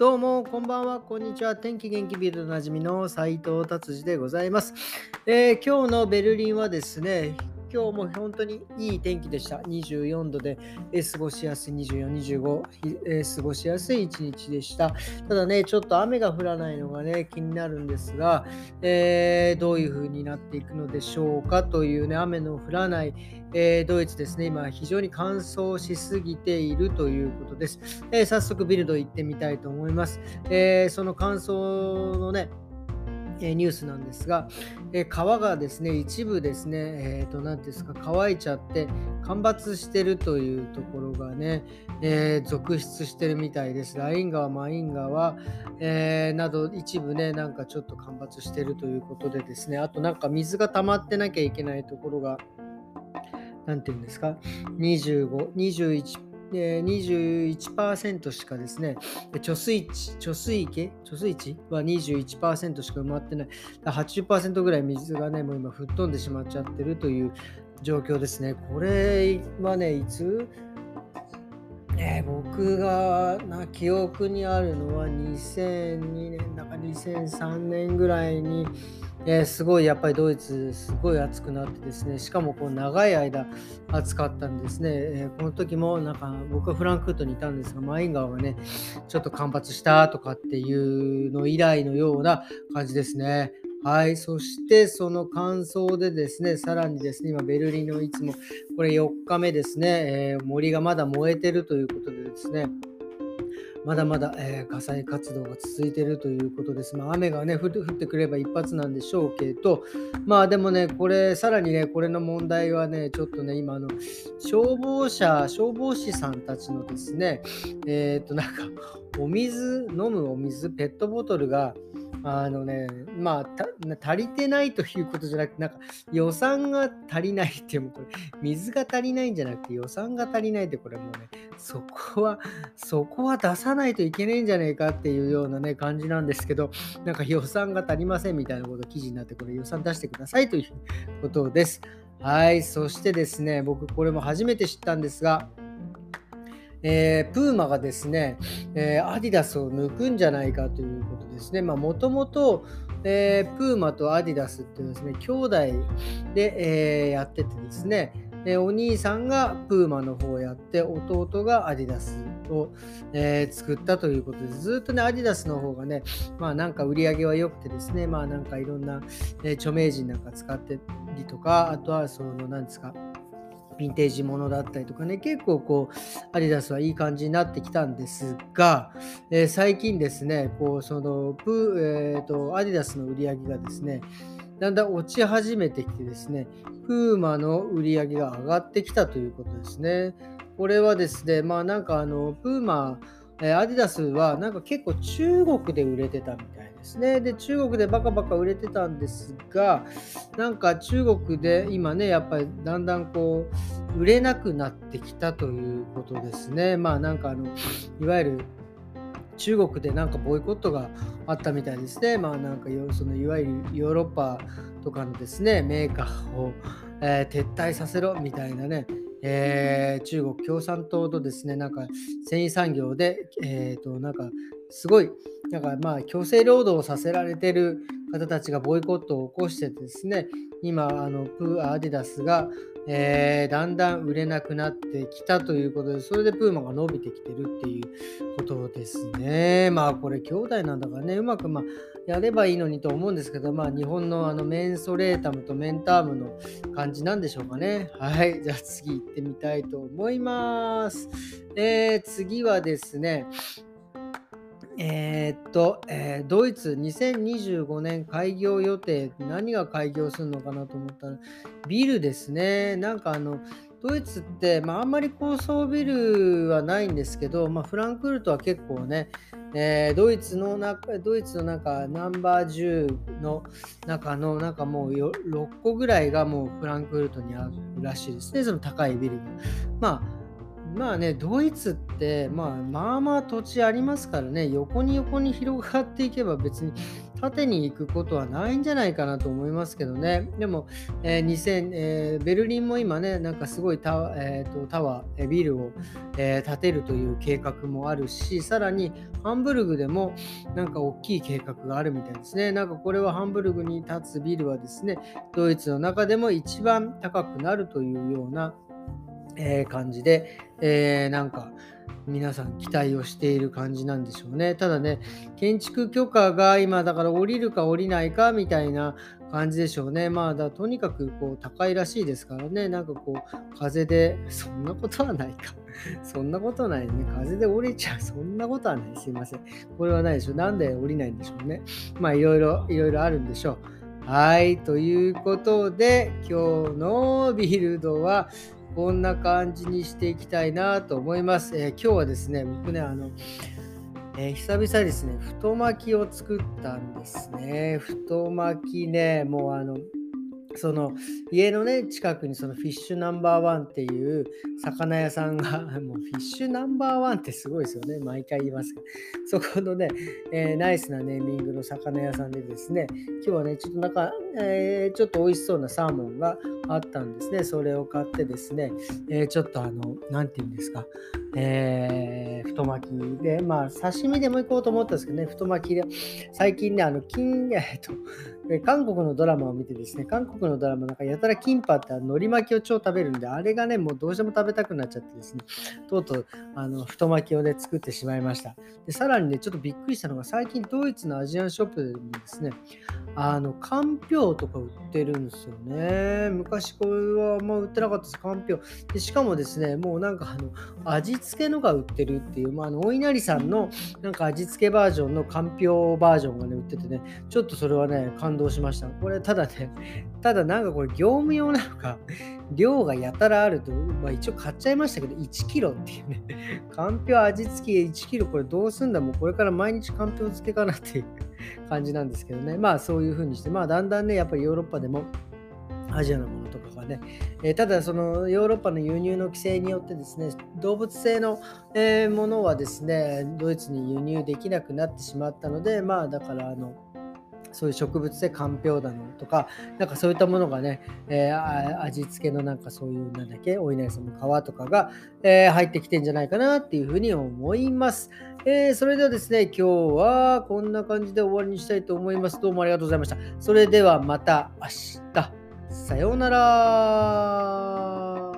どうも、こんばんは、こんにちは。天気元気ビルドなじみの斉藤達治でございます、えー、今日のベルリンはですね、今日も本当にいい天気でした。24度で、え過ごしやすい24、25、え過ごしやすい一日でした。ただね、ちょっと雨が降らないのがね、気になるんですが、えー、どういう風になっていくのでしょうか？というね、雨の降らない、えー、ドイツですね、今非常に乾燥しすぎているということです。えー、早速ビルド行ってみたいと思います。えその乾燥のね、ニュースなんですが、え川がですね、一部ですね、えー、と、何ですか、乾いちゃって干ばつしてるというところがね、えー、続出してるみたいです。ライン川、マイン川、えー、など一部ね、なんかちょっと干ばつしてるということでですね、あとなんか水が溜まってなきゃいけないところが、何て言うんですか、25、21、で21%しかですね、貯水池、貯水池？貯水池？は21%しか埋まってない。80%ぐらい水がね、もう今吹っ飛んでしまっちゃってるという状況ですね。これはね、いつ？え、僕がな記憶にあるのは2002年だか2003年ぐらいに、えー、すごいやっぱりドイツすごい暑くなってですねしかもこう長い間暑かったんですね、えー、この時もなんか僕はフランクフルトにいたんですがマイン川がねちょっと干ばつしたとかっていうの以来のような感じですね。はい。そして、その感想でですね、さらにですね、今、ベルリンのいつも、これ4日目ですね、えー、森がまだ燃えてるということでですね、まだまだ、えー、火災活動が続いているということです。まあ、雨がね降ってくれば一発なんでしょうけど、まあでもね、これ、さらにね、これの問題はね、ちょっとね、今の消防車、消防士さんたちのですね、えっ、ー、と、なんか、お水、飲むお水、ペットボトルが、あのね、まあ、足りてないということじゃなくて、なんか予算が足りないっていう、これ、水が足りないんじゃなくて予算が足りないって、これもうね、そこは、そこは出さないといけないんじゃないかっていうようなね、感じなんですけど、なんか予算が足りませんみたいなこと記事になって、これ予算出してくださいということです。はい、そしてですね、僕これも初めて知ったんですが、えー、プーマがですね、えー、アディダスを抜くんじゃないかということですね。もともと、プーマとアディダスっていうですね、兄弟で、えー、やっててですね、えお兄さんがプーマの方をやって弟がアディダスを、えー、作ったということでずっとねアディダスの方がねまあなんか売り上げは良くてですねまあなんかいろんな、え著名人なんか使ってりとかあとはその何ですかヴィンテージものだったりとかね、結構こう、アディダスはいい感じになってきたんですが、えー、最近ですね、こう、その、プー、えー、と、アディダスの売り上げがですね、だんだん落ち始めてきてですね、プーマの売り上げが上がってきたということですね。これはですね、まあなんかあの、プーマ、えアディダスはなんか結構中国で売れてたみたいですね。で、中国でバカバカ売れてたんですが、なんか中国で今ね、やっぱりだんだんこう、売れなくなってきたということですね。まあなんかあの、いわゆる中国でなんかボイコットがあったみたいですね。まあなんかそのいわゆるヨーロッパとかのですね、メーカーを、えー、撤退させろみたいなね、えー、中国共産党とですね、なんか繊維産業で、えー、と、なんかすごい、なんかまあ強制労働をさせられてる方たちがボイコットを起こしてですね、今、あのプーアディダスが、えー、だんだん売れなくなってきたということで、それでプーマが伸びてきてるっていうことですね。まあこれ兄弟なんだからね、うまくまあやればいいのにと思うんですけど、まあ日本のあのメンソレータムとメンタームの感じなんでしょうかね。はい、じゃあ次行ってみたいと思います。えー、次はですね、えー、っと、えー、ドイツ2025年開業予定、何が開業するのかなと思ったら、ビルですね。なんかあの、ドイツって、まあ、あんまり高層ビルはないんですけど、まあ、フランクフルトは結構ね、えー、ドイツの中、ドイツの中、ナンバー10の中の、なんかもう6個ぐらいがもうフランクフルトにあるらしいですね、その高いビルが。まあまあね、ドイツって、まあ、まあまあ土地ありますからね、横に横に広がっていけば別に縦に行くことはないんじゃないかなと思いますけどね。でも、えー、2000えー、ベルリンも今ね、なんかすごいタワー、えーと、タワービルを、えー、建てるという計画もあるし、さらにハンブルグでもなんか大きい計画があるみたいですね。なんかこれはハンブルグに建つビルはですね、ドイツの中でも一番高くなるというようなえー、感じで、えー、なんか皆さん期待をしている感じなんでしょうね。ただね、建築許可が今だから降りるか降りないかみたいな感じでしょうね。まあだとにかくこう高いらしいですからね、なんかこう風で、そんなことはないか。そんなことないね。風で降りちゃう。そんなことはない。すいません。これはないでしょ。なんで降りないんでしょうね。まあいろいろ、いろいろあるんでしょう。はい。ということで、今日のビルドは、こんな感じにしていきたいなと思います。えー、今日はですね、僕ね、あの、えー、久々ですね、太巻きを作ったんですね。太巻きね、もうあの、その家のね近くにそのフィッシュナンバーワンっていう魚屋さんが もうフィッシュナンバーワンってすごいですよね毎回言いますそこのね、えー、ナイスなネーミングの魚屋さんでですね今日はねちょっとなんか、えー、ちょっと美味しそうなサーモンがあったんですねそれを買ってですね、えー、ちょっとあの何て言うんですかえー、太巻きでまあ刺身でも行こうと思ったんですけどね太巻きで最近ねあの金えっと 韓国のドラマを見てですね、韓国のドラマなんかやたらキンパって海苔巻きを超食べるんで、あれがね、もうどうしても食べたくなっちゃってですね、とうとうあの太巻きをね、作ってしまいました。で、さらにね、ちょっとびっくりしたのが、最近ドイツのアジアンショップでもですね、あの、かんぴょうとか売ってるんですよね。昔これはあんま売ってなかったです、かんぴょう。で、しかもですね、もうなんかあの、味付けのが売ってるっていう、まあ、あの、お稲荷さんのなんか味付けバージョンのかんぴょうバージョンがね、売っててね、ちょっとそれはね、感動しました。これ、ただね、ただなんかこれ業務用なのか、量がやたらあると、まあ一応買っちゃいましたけど、1キロっていうね、かんぴょう味付き1キロ、これどうすんだ？もうこれから毎日かんぴょう漬けかなっていう感じなんですけどね。まあそういう風にして、まあだんだんね、やっぱりヨーロッパでもアジアのものとかがね、えー、ただそのヨーロッパの輸入の規制によってですね動物性の、えー、ものはですねドイツに輸入できなくなってしまったのでまあだからあのそういう植物性かんぴょうだのとか、なんかそういったものがね、えー、味付けのなんかそういう、なんだっけ、お稲荷さんの皮とかが、えー、入ってきてんじゃないかなっていうふうに思います。えー、それではですね、今日はこんな感じで終わりにしたいと思います。どうもありがとうございました。それではまた明日。さようなら。